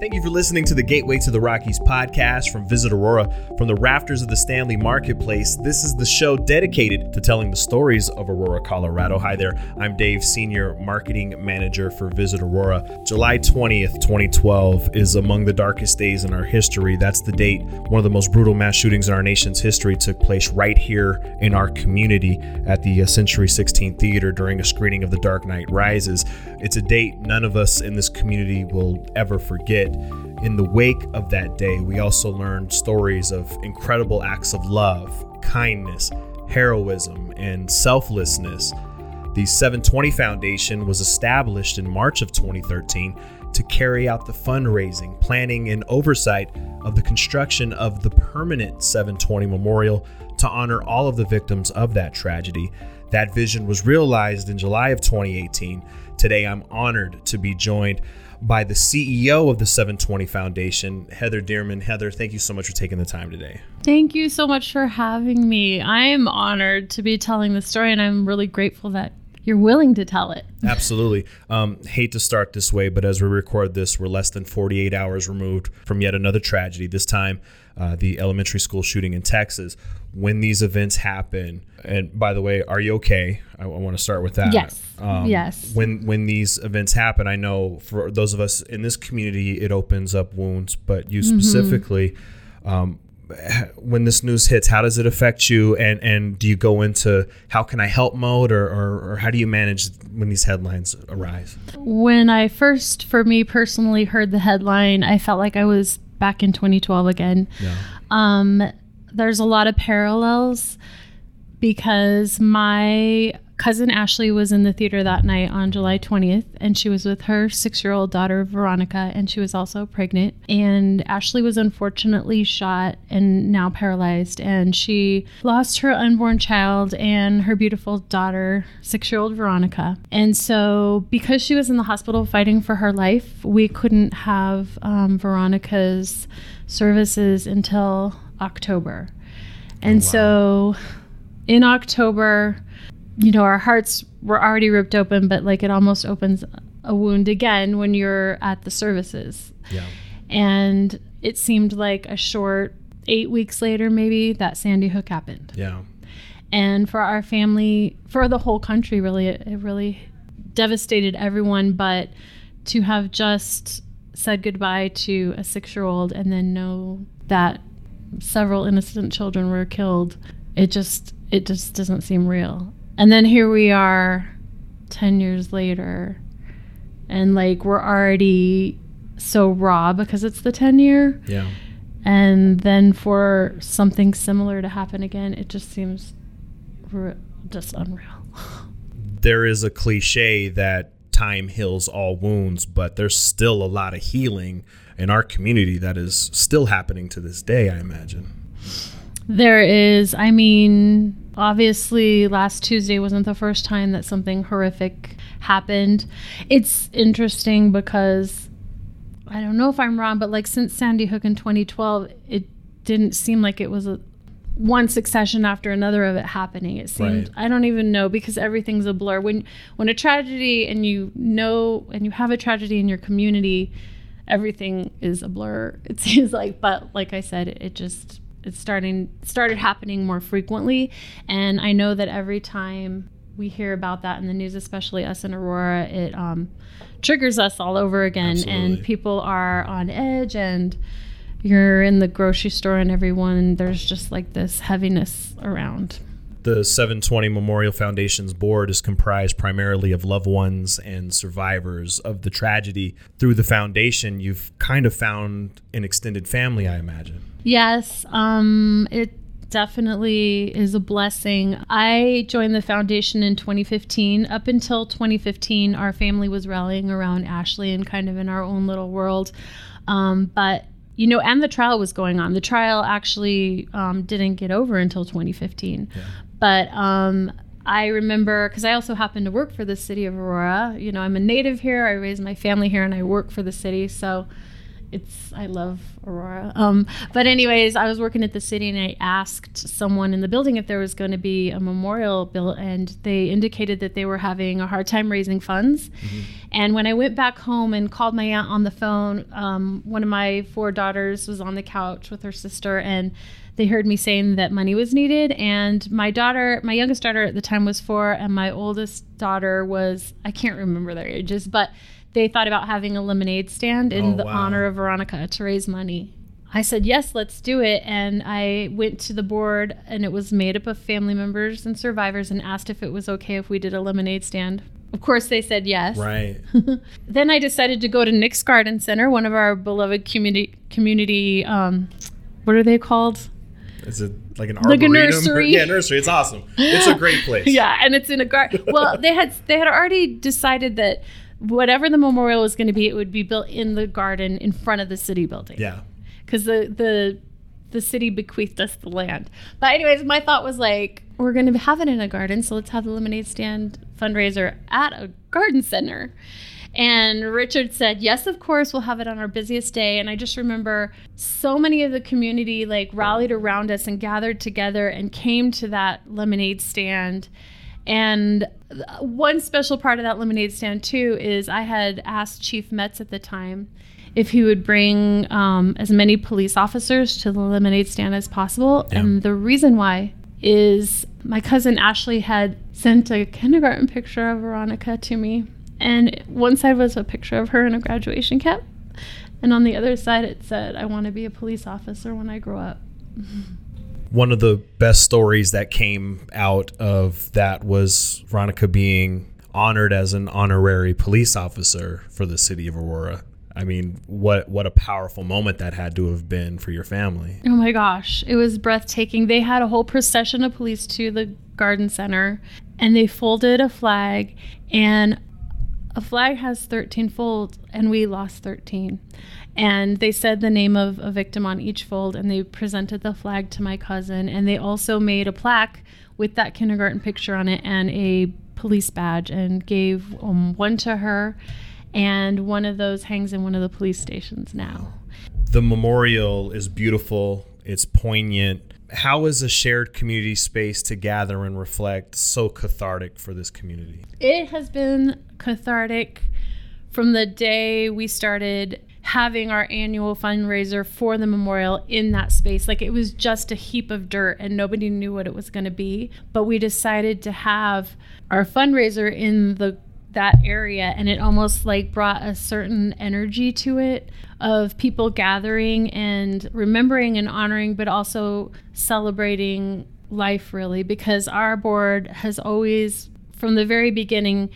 Thank you for listening to the Gateway to the Rockies podcast from Visit Aurora. From the rafters of the Stanley Marketplace, this is the show dedicated to telling the stories of Aurora, Colorado. Hi there, I'm Dave, Senior Marketing Manager for Visit Aurora. July 20th, 2012 is among the darkest days in our history. That's the date one of the most brutal mass shootings in our nation's history took place right here in our community at the Century 16 Theater during a screening of The Dark Knight Rises. It's a date none of us in this community will ever forget. In the wake of that day, we also learned stories of incredible acts of love, kindness, heroism, and selflessness. The 720 Foundation was established in March of 2013 to carry out the fundraising, planning, and oversight of the construction of the permanent 720 Memorial to honor all of the victims of that tragedy. That vision was realized in July of 2018. Today, I'm honored to be joined by the CEO of the 720 Foundation, Heather Dearman. Heather, thank you so much for taking the time today. Thank you so much for having me. I am honored to be telling the story, and I'm really grateful that you're willing to tell it. Absolutely. Um, hate to start this way, but as we record this, we're less than 48 hours removed from yet another tragedy. This time, uh, the elementary school shooting in Texas. When these events happen, and by the way, are you okay? I, I want to start with that. Yes. Um, yes. When when these events happen, I know for those of us in this community, it opens up wounds. But you mm-hmm. specifically, um, when this news hits, how does it affect you? And and do you go into how can I help mode, or, or, or how do you manage when these headlines arise? When I first, for me personally, heard the headline, I felt like I was back in 2012 again. Yeah. Um, there's a lot of parallels because my cousin Ashley was in the theater that night on July 20th, and she was with her six year old daughter, Veronica, and she was also pregnant. And Ashley was unfortunately shot and now paralyzed, and she lost her unborn child and her beautiful daughter, six year old Veronica. And so, because she was in the hospital fighting for her life, we couldn't have um, Veronica's services until October. And oh, wow. so, in October, you know, our hearts were already ripped open, but like it almost opens a wound again when you're at the services. Yeah. And it seemed like a short eight weeks later, maybe, that Sandy Hook happened. Yeah. And for our family, for the whole country, really, it, it really devastated everyone. But to have just said goodbye to a six year old and then know that several innocent children were killed, it just it just doesn't seem real. And then here we are 10 years later and like we're already so raw because it's the 10 year. Yeah. And then for something similar to happen again, it just seems re- just unreal. there is a cliche that time heals all wounds, but there's still a lot of healing in our community that is still happening to this day, I imagine. There is, I mean, obviously, last Tuesday wasn't the first time that something horrific happened. It's interesting because I don't know if I'm wrong, but like since Sandy Hook in 2012, it didn't seem like it was a one succession after another of it happening. It seemed right. I don't even know because everything's a blur. When when a tragedy and you know and you have a tragedy in your community, everything is a blur. It seems like, but like I said, it, it just it's starting started happening more frequently and i know that every time we hear about that in the news especially us in aurora it um, triggers us all over again Absolutely. and people are on edge and you're in the grocery store and everyone there's just like this heaviness around the 720 Memorial Foundation's board is comprised primarily of loved ones and survivors of the tragedy. Through the foundation, you've kind of found an extended family, I imagine. Yes, um, it definitely is a blessing. I joined the foundation in 2015. Up until 2015, our family was rallying around Ashley and kind of in our own little world. Um, but you know, and the trial was going on. The trial actually um, didn't get over until 2015. Yeah. But um, I remember because I also happen to work for the city of Aurora. You know, I'm a native here. I raised my family here, and I work for the city. So it's I love Aurora. Um, but anyways, I was working at the city and I asked someone in the building if there was going to be a memorial built, and they indicated that they were having a hard time raising funds. Mm-hmm. And when I went back home and called my aunt on the phone, um, one of my four daughters was on the couch with her sister and they heard me saying that money was needed and my daughter my youngest daughter at the time was four and my oldest daughter was i can't remember their ages but they thought about having a lemonade stand in oh, the wow. honor of Veronica to raise money. I said, yes, let's do it. And I went to the board, and it was made up of family members and survivors, and asked if it was okay if we did a lemonade stand. Of course, they said yes. Right. then I decided to go to Nick's Garden Center, one of our beloved community community. Um, what are they called? Is it like an like a nursery? Yeah, nursery. It's awesome. It's a great place. yeah, and it's in a garden. Well, they had they had already decided that whatever the memorial was going to be, it would be built in the garden in front of the city building. Yeah. Because the the the city bequeathed us the land. But anyways, my thought was like, we're going to have it in a garden, so let's have the lemonade stand fundraiser at a garden center. And Richard said, "Yes, of course, we'll have it on our busiest day." And I just remember so many of the community like rallied around us and gathered together and came to that lemonade stand and one special part of that lemonade stand too is I had asked Chief Metz at the time if he would bring um, as many police officers to the lemonade stand as possible. Yeah. And the reason why is my cousin Ashley had sent a kindergarten picture of Veronica to me. And one side was a picture of her in a graduation cap. And on the other side, it said, I want to be a police officer when I grow up. one of the best stories that came out of that was Veronica being honored as an honorary police officer for the city of Aurora. I mean, what what a powerful moment that had to have been for your family. Oh my gosh, it was breathtaking. They had a whole procession of police to the garden center and they folded a flag and a flag has 13 folds and we lost 13 and they said the name of a victim on each fold and they presented the flag to my cousin and they also made a plaque with that kindergarten picture on it and a police badge and gave um, one to her and one of those hangs in one of the police stations now. The memorial is beautiful. It's poignant. How is a shared community space to gather and reflect so cathartic for this community? It has been cathartic from the day we started having our annual fundraiser for the memorial in that space. Like it was just a heap of dirt and nobody knew what it was going to be. But we decided to have our fundraiser in the that area and it almost like brought a certain energy to it of people gathering and remembering and honoring but also celebrating life really because our board has always from the very beginning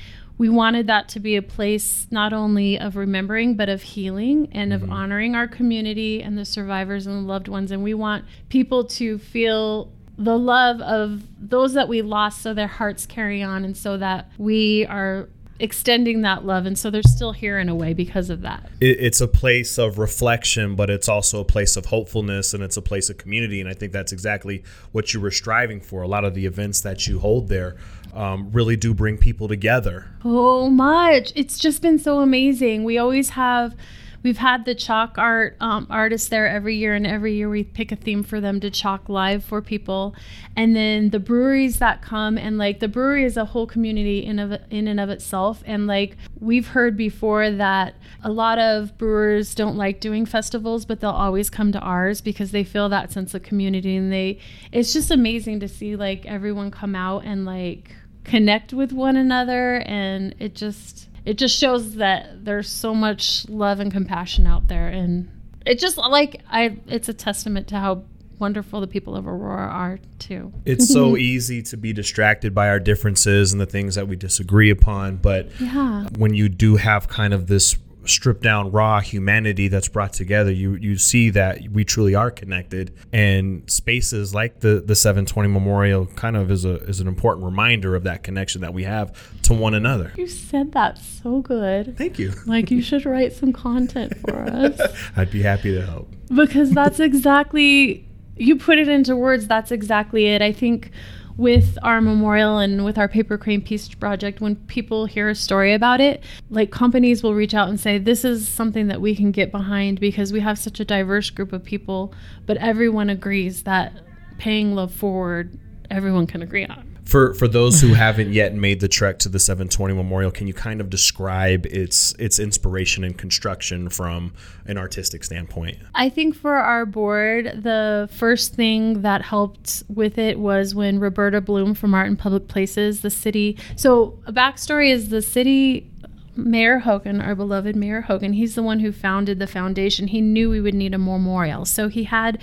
we wanted that to be a place not only of remembering but of healing and mm-hmm. of honoring our community and the survivors and the loved ones and we want people to feel the love of those that we lost so their hearts carry on and so that we are extending that love and so they're still here in a way because of that it's a place of reflection but it's also a place of hopefulness and it's a place of community and i think that's exactly what you were striving for a lot of the events that you hold there um, really do bring people together. So much. It's just been so amazing. We always have. We've had the chalk art um, artists there every year, and every year we pick a theme for them to chalk live for people. And then the breweries that come, and like the brewery is a whole community in of in and of itself. And like we've heard before that a lot of brewers don't like doing festivals, but they'll always come to ours because they feel that sense of community. And they, it's just amazing to see like everyone come out and like connect with one another and it just it just shows that there's so much love and compassion out there and it just like i it's a testament to how wonderful the people of aurora are too it's so easy to be distracted by our differences and the things that we disagree upon but yeah. when you do have kind of this stripped down raw humanity that's brought together you you see that we truly are connected. And spaces like the the 720 memorial kind of is a is an important reminder of that connection that we have to one another. You said that so good. Thank you. Like you should write some content for us. I'd be happy to help. Because that's exactly you put it into words that's exactly it. I think with our memorial and with our paper crane peace project when people hear a story about it like companies will reach out and say this is something that we can get behind because we have such a diverse group of people but everyone agrees that paying love forward everyone can agree on for for those who haven't yet made the trek to the 720 Memorial, can you kind of describe its its inspiration and construction from an artistic standpoint? I think for our board, the first thing that helped with it was when Roberta Bloom from Art in Public Places, the city. So a backstory is the city Mayor Hogan, our beloved Mayor Hogan, he's the one who founded the foundation. He knew we would need a memorial. So he had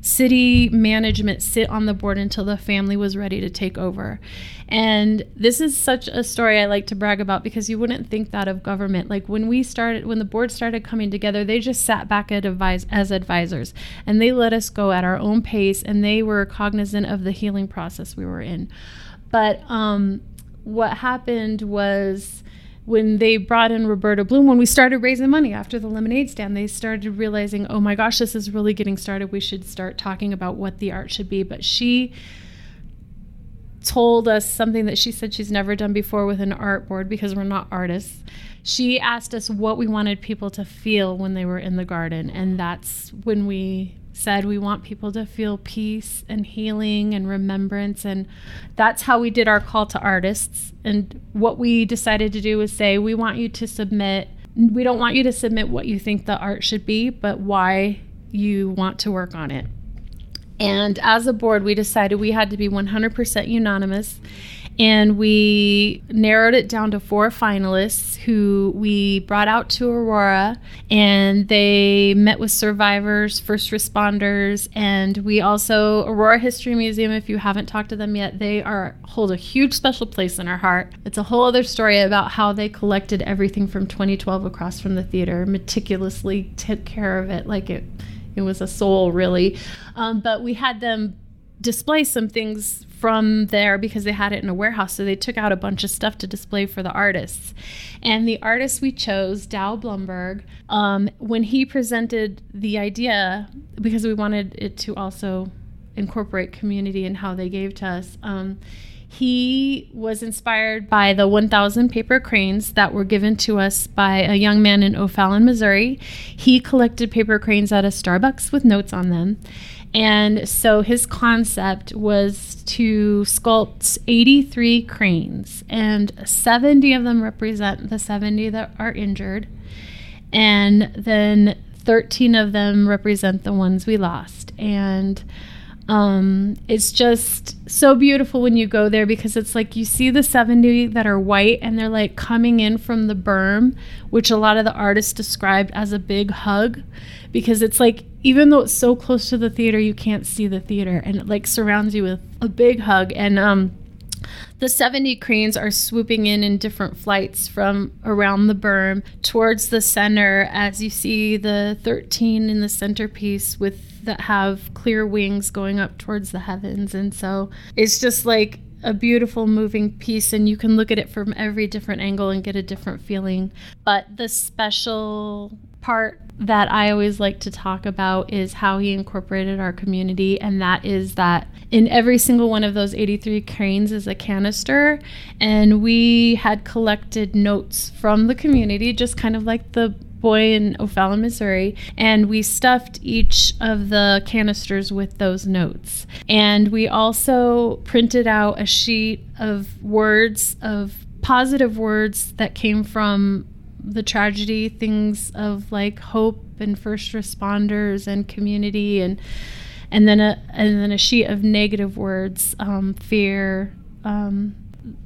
city management sit on the board until the family was ready to take over. And this is such a story I like to brag about because you wouldn't think that of government. Like when we started, when the board started coming together, they just sat back advise, as advisors and they let us go at our own pace and they were cognizant of the healing process we were in. But um, what happened was when they brought in Roberta Bloom, when we started raising money after the lemonade stand, they started realizing, oh my gosh, this is really getting started. We should start talking about what the art should be. But she told us something that she said she's never done before with an art board because we're not artists. She asked us what we wanted people to feel when they were in the garden. And that's when we said we want people to feel peace and healing and remembrance. And that's how we did our call to artists. And what we decided to do was say we want you to submit we don't want you to submit what you think the art should be but why you want to work on it. And as a board we decided we had to be 100% unanimous and we narrowed it down to four finalists who we brought out to Aurora and they met with survivors, first responders, and we also Aurora History Museum if you haven't talked to them yet, they are hold a huge special place in our heart. It's a whole other story about how they collected everything from 2012 across from the theater, meticulously took care of it like it it was a soul really. Um, but we had them display some things from there because they had it in a warehouse. So they took out a bunch of stuff to display for the artists. And the artist we chose, Douwe Blumberg, um, when he presented the idea, because we wanted it to also incorporate community and how they gave to us. Um, he was inspired by the 1,000 paper cranes that were given to us by a young man in O'Fallon, Missouri. He collected paper cranes at a Starbucks with notes on them. And so his concept was to sculpt 83 cranes, and 70 of them represent the 70 that are injured, and then 13 of them represent the ones we lost. And um, it's just so beautiful when you go there because it's like you see the 70 that are white and they're like coming in from the berm, which a lot of the artists described as a big hug because it's like even though it's so close to the theater, you can't see the theater and it like surrounds you with a big hug. And um, the 70 cranes are swooping in in different flights from around the berm towards the center as you see the 13 in the centerpiece with that have clear wings going up towards the heavens. And so it's just like a beautiful moving piece and you can look at it from every different angle and get a different feeling. But the special part that I always like to talk about is how he incorporated our community, and that is that in every single one of those 83 cranes is a canister, and we had collected notes from the community, just kind of like the boy in O'Fallon, Missouri, and we stuffed each of the canisters with those notes. And we also printed out a sheet of words of positive words that came from the tragedy, things of like hope and first responders and community, and and then a and then a sheet of negative words, um, fear. Um,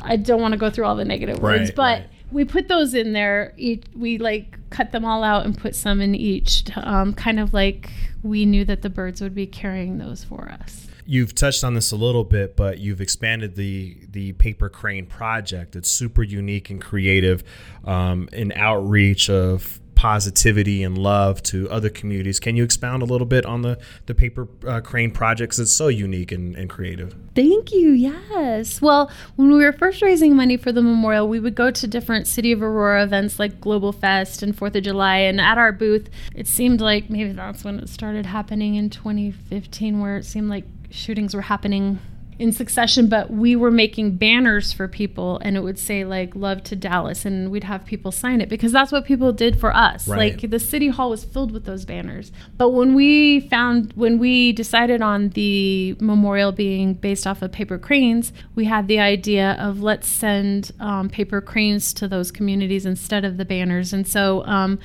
I don't want to go through all the negative right, words, but right. We put those in there. Each, we like cut them all out and put some in each, um, kind of like we knew that the birds would be carrying those for us. You've touched on this a little bit, but you've expanded the the paper crane project. It's super unique and creative, um, in outreach of positivity and love to other communities. Can you expound a little bit on the the paper uh, crane projects? It's so unique and, and creative. Thank you. Yes. Well, when we were first raising money for the memorial, we would go to different City of Aurora events like Global Fest and Fourth of July, and at our booth, it seemed like maybe that's when it started happening in 2015, where it seemed like shootings were happening in succession, but we were making banners for people and it would say like love to Dallas and we'd have people sign it because that's what people did for us. Right. Like the city hall was filled with those banners. But when we found when we decided on the memorial being based off of paper cranes, we had the idea of let's send um, paper cranes to those communities instead of the banners. And so um,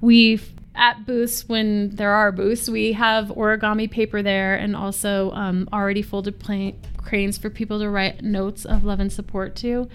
we at booths when there are booths. We have origami paper there and also um, already folded pla- cranes for people to write notes of love and support to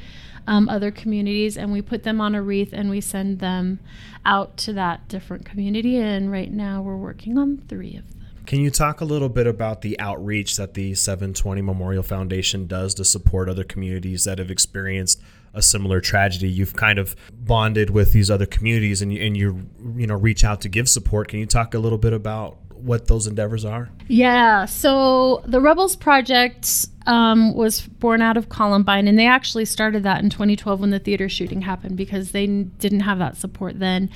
um, other communities. And we put them on a wreath and we send them out to that different community. And right now we're working on three of them. Can you talk a little bit about the outreach that the 720 Memorial Foundation does to support other communities that have experienced a similar tragedy? You've kind of bonded with these other communities and you, and you you know reach out to give support. Can you talk a little bit about what those endeavors are? Yeah. So the Rebels Project um, was born out of Columbine, and they actually started that in 2012 when the theater shooting happened because they didn't have that support then.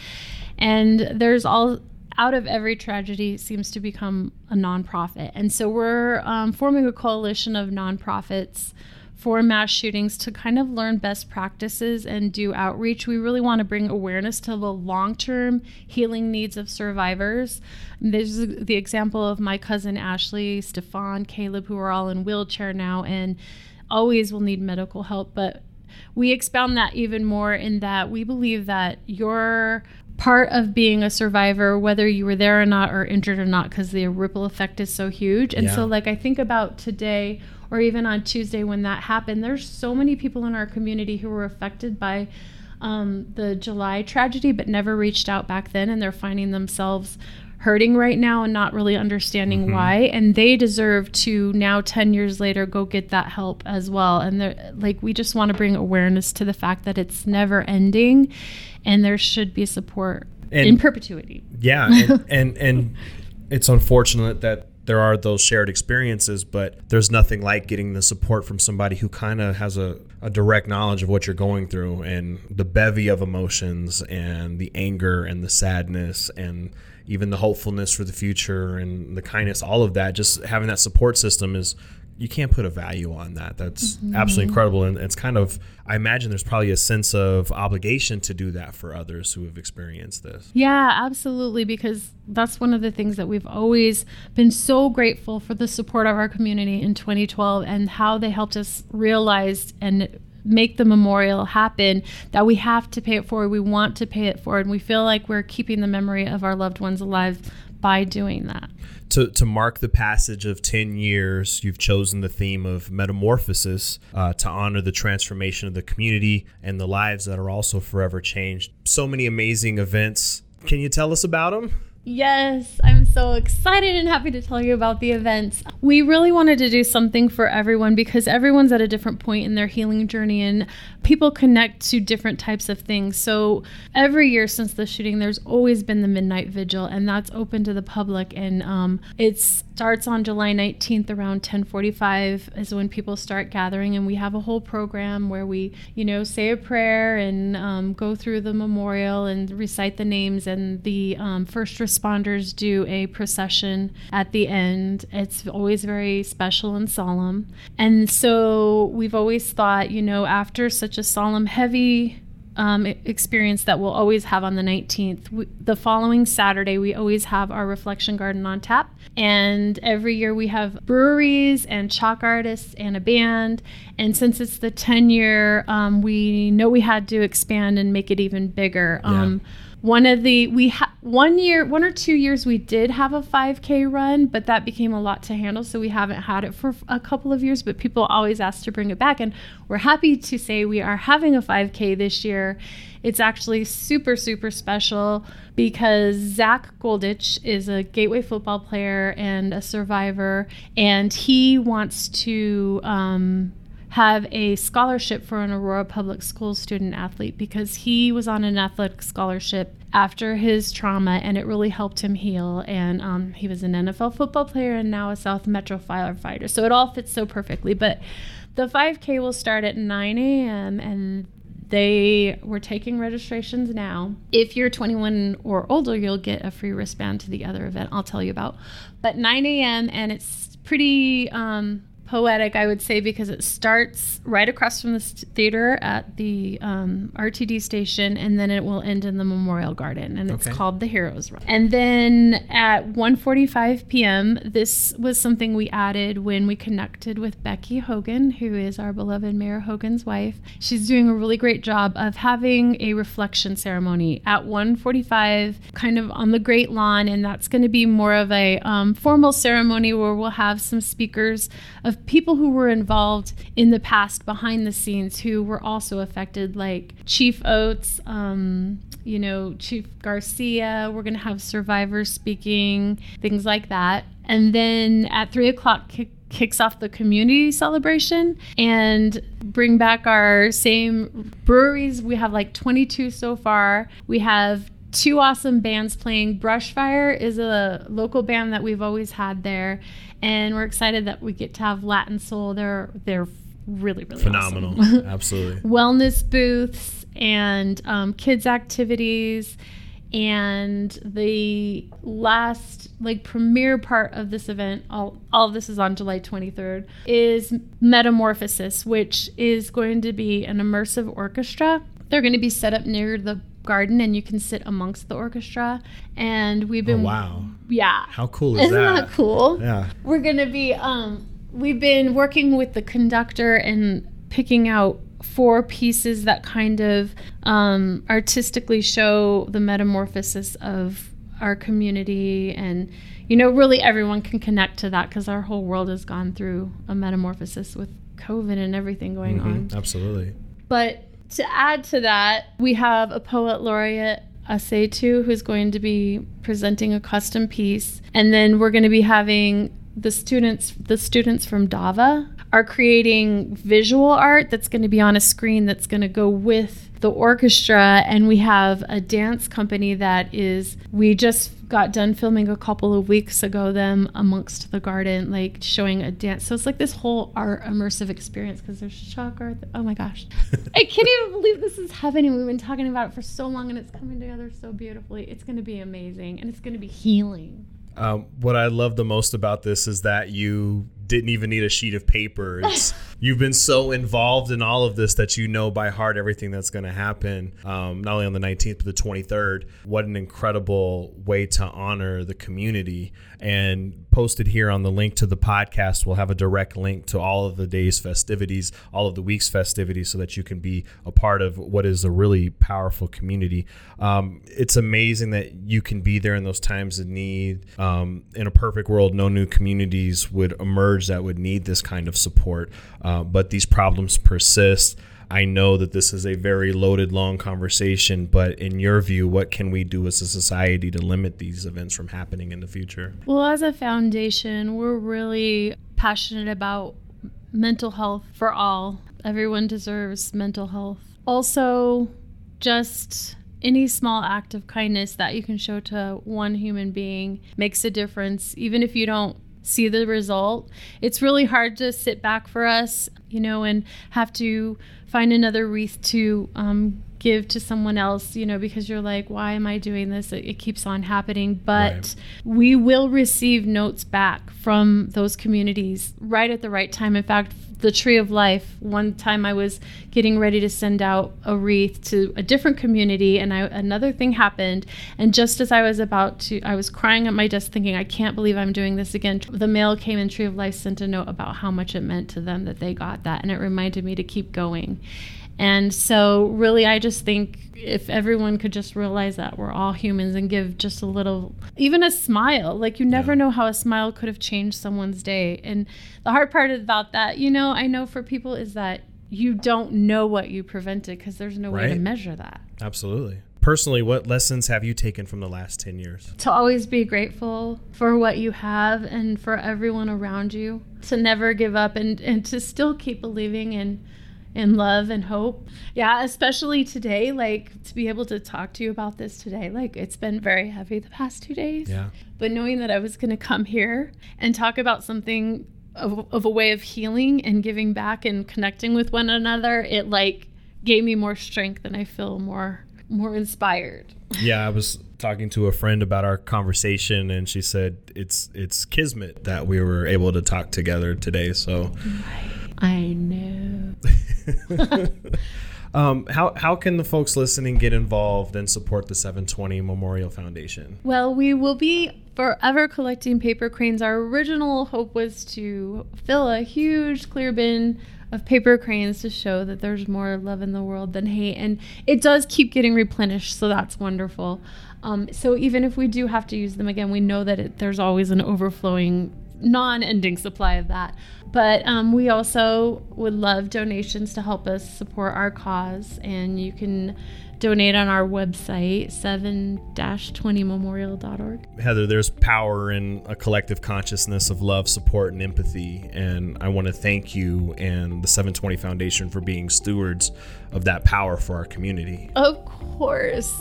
And there's all out of every tragedy seems to become a nonprofit, and so we're um, forming a coalition of nonprofits for mass shootings to kind of learn best practices and do outreach. We really want to bring awareness to the long term healing needs of survivors. This is the example of my cousin Ashley, Stefan, Caleb, who are all in wheelchair now and always will need medical help. But we expound that even more in that we believe that your part of being a survivor, whether you were there or not, or injured or not, because the ripple effect is so huge. And so, like, I think about today or even on Tuesday when that happened, there's so many people in our community who were affected by um, the July tragedy, but never reached out back then, and they're finding themselves hurting right now and not really understanding why. And they deserve to now 10 years later go get that help as well. And they're like we just want to bring awareness to the fact that it's never ending and there should be support And- in perpetuity Yeah, and, and and it's unfortunate that there are those shared experiences, but there's nothing like getting the support from somebody who kind of has a, a direct knowledge of what you're going through and the bevy of emotions and the anger and the sadness and even the hopefulness for the future and the kindness, all of that. Just having that support system is you can't put a value on that. That's mm-hmm. absolutely incredible. And it's kind of, I imagine there's probably a sense of obligation to do that for others who have experienced this. Yeah, absolutely. Because that's one of the things that we've always been so grateful for the support of our community in 2012 and how they helped us realize and make the memorial happen that we have to pay it forward. We want to pay it forward. And we feel like we're keeping the memory of our loved ones alive by doing that. To, to mark the passage of 10 years, you've chosen the theme of metamorphosis uh, to honor the transformation of the community and the lives that are also forever changed. So many amazing events. Can you tell us about them? Yes, I'm so excited and happy to tell you about the events. We really wanted to do something for everyone because everyone's at a different point in their healing journey and people connect to different types of things. So, every year since the shooting, there's always been the Midnight Vigil, and that's open to the public. And um, it starts on July 19th around 1045 is when people start gathering, and we have a whole program where we, you know, say a prayer and um, go through the memorial and recite the names, and the um, first responders do a procession at the end. It's always very special and solemn. And so we've always thought, you know, after such a solemn, heavy um, experience that we'll always have on the 19th. We, the following Saturday, we always have our reflection garden on tap. And every year we have breweries and chalk artists and a band. And since it's the 10 year, um, we know we had to expand and make it even bigger. Um, one of the we ha- one year one or two years we did have a 5k run but that became a lot to handle so we haven't had it for a couple of years but people always ask to bring it back and we're happy to say we are having a 5k this year. It's actually super super special because zach golditch is a gateway football player and a survivor and he wants to um, have a scholarship for an Aurora Public Schools student athlete because he was on an athletic scholarship after his trauma and it really helped him heal. And um, he was an NFL football player and now a South Metro firefighter. So it all fits so perfectly. But the 5K will start at 9 a.m. and they were taking registrations now. If you're 21 or older, you'll get a free wristband to the other event I'll tell you about. But 9 a.m. and it's pretty um, poetic, I would say, because it starts right across from the theater at the um, RTD station, and then it will end in the Memorial Garden, and it's Okay. called the Heroes Run. And then at 1:45 p.m., this was something we added when we connected with Becky Hogan, who is our beloved Mayor Hogan's wife. She's doing a really great job of having a reflection ceremony at 1:45, kind of on the Great Lawn, and that's going to be more of a um, formal ceremony where we'll have some speakers of people who were involved in the past behind the scenes who were also affected, like Chief Oates, um, you know, Chief Garcia. We're going to have survivors speaking, things like that. And then at three o'clock, kick, kicks off the community celebration and bring back our same breweries. We have like 22 so far. We have two awesome bands playing. Brushfire is a local band that we've always had there, and we're excited that we get to have Latin Soul. They're they're really really Phenomenal. awesome. Absolutely. Wellness booths and um, kids activities. And the last, like, premiere part of this event, all, all of this is on July 23rd, is Metamorphosis, which is going to be an immersive orchestra. They're going to be set up near the garden, and you can sit amongst the orchestra. And we've Oh, been, wow. yeah. How cool is Isn't that? that cool? Yeah. We're gonna be um we've been working with the conductor and picking out four pieces that kind of um, artistically show the metamorphosis of our community and you know really everyone can connect to that because our whole world has gone through a metamorphosis with covid and everything going on Absolutely. but to add to that, we have a poet laureate, Assétou, who's going to be presenting a custom piece. And then we're going to be having the students, the students from Dava are creating visual art that's going to be on a screen that's going to go with the orchestra. And we have a dance company that is, we just got done filming a couple of weeks ago them amongst the garden like showing a dance. So it's like this whole art immersive experience because there's shock art oh my gosh. I can't even believe this is happening. We've been talking about it for so long and it's coming together so beautifully. It's going to be amazing and it's going to be healing Um, what I love the most about this is that you didn't even need a sheet of paper. It's, you've been so involved in all of this that you know by heart everything that's going to happen, um, not only on the 19th, but the 23rd. What an incredible way to honor the community. And posted here on the link to the podcast, we'll have a direct link to all of the day's festivities, all of the week's festivities, so that you can be a part of what is a really powerful community. Um, it's amazing that you can be there in those times of need. Um, in a perfect world, no new communities would emerge that would need this kind of support, uh, but these problems persist. I know that this is a very loaded, long conversation, but in your view, what can we do as a society to limit these events from happening in the future? well as a foundation we're really passionate about mental health for all everyone deserves mental health also just any small act of kindness that you can show to one human being makes a difference even if you don't see the result. It's really hard to sit back for us you know and have to find another wreath to um, give to someone else you know because you're like why am i doing this? It, it keeps on happening. But Right. we will receive notes back from those communities right at the right time. In fact the tree of life. One time i was getting ready to send out a wreath to a different community and I, another thing happened. And just as i was about to i was crying at my desk thinking i can't believe i'm doing this again the mail came and tree of life sent a note about how much it meant to them that they got that and it reminded me to keep going and so, really, I just think if everyone could just realize that we're all humans and give just a little, even a smile, like you never Yeah. know how a smile could have changed someone's day. And the hard part about that, you know, I know for people is that you don't know what you prevented because there's no way to measure that. Absolutely. Personally, what lessons have you taken from the last 10 years? To always be grateful for what you have and for everyone around you, to never give up and, and to still keep believing in in love and hope. Yeah, especially today, like to be able to talk to you about this today. Like it's been very heavy the past two days. Yeah. But knowing that I was going to come here and talk about something of, of a way of healing and giving back and connecting with one another, it like gave me more strength and I feel more more inspired. Yeah, I was talking to a friend about our conversation, and she said it's it's kismet that we were able to talk together today. So I know. um, how how can the folks listening get involved and support the 720 Memorial Foundation? Well, we will be forever collecting paper cranes. Our original hope was to fill a huge clear bin of paper cranes to show that there's more love in the world than hate. And it does keep getting replenished, so that's wonderful. Um, so even if we do have to use them again, we know that it, there's always an overflowing, non ending supply of that. But um, we also would love donations to help us support our cause. And you can donate on our website, 7-20memorial.org. Heather, there's power in a collective consciousness of love, support, and empathy. And I want to thank you and the 720 Foundation for being stewards of that power for our community. Of course.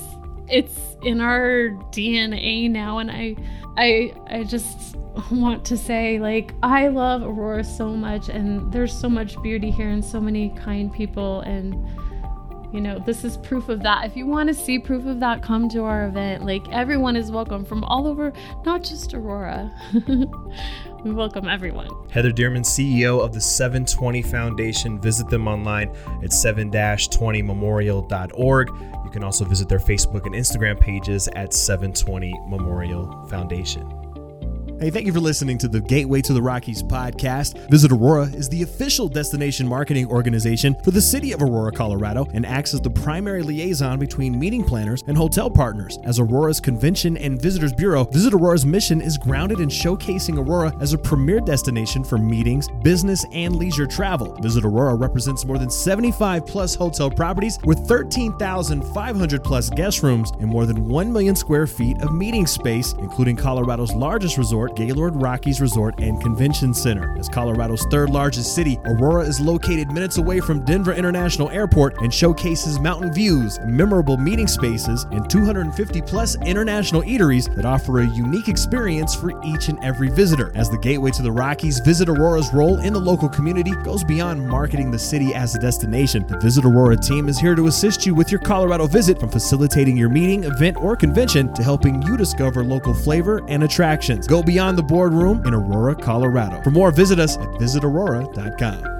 It's in our DNA now and I I I just want to say like I love Aurora so much and there's so much beauty here and so many kind people and you know, this is proof of that. If you want to see proof of that, come to our event. Like everyone is welcome from all over, not just Aurora. we welcome everyone. Heather Dearman, CEO of the 720 Foundation. Visit them online at 7-20memorial.org. You can also visit their Facebook and Instagram pages at 720 Memorial Foundation. Hey, thank you for listening to the Gateway to the Rockies podcast. Visit Aurora is the official destination marketing organization for the city of Aurora, Colorado, and acts as the primary liaison between meeting planners and hotel partners. As Aurora's Convention and Visitors Bureau, Visit Aurora's mission is grounded in showcasing Aurora as a premier destination for meetings, business, and leisure travel. Visit Aurora represents more than 75 plus hotel properties with 13,500 plus guest rooms and more than 1 million square feet of meeting space, including Colorado's largest resort Gaylord Rockies Resort and Convention Center. As Colorado's third largest city, Aurora is located minutes away from Denver International Airport and showcases mountain views, memorable meeting spaces, and 250 plus international eateries that offer a unique experience for each and every visitor. As the gateway to the Rockies, Visit Aurora's role in the local community goes beyond marketing the city as a destination. The Visit Aurora team is here to assist you with your Colorado visit from facilitating your meeting, event, or convention to helping you discover local flavor and attractions. Go beyond Beyond the Boardroom in Aurora, Colorado. For more, visit us at visitaurora.com.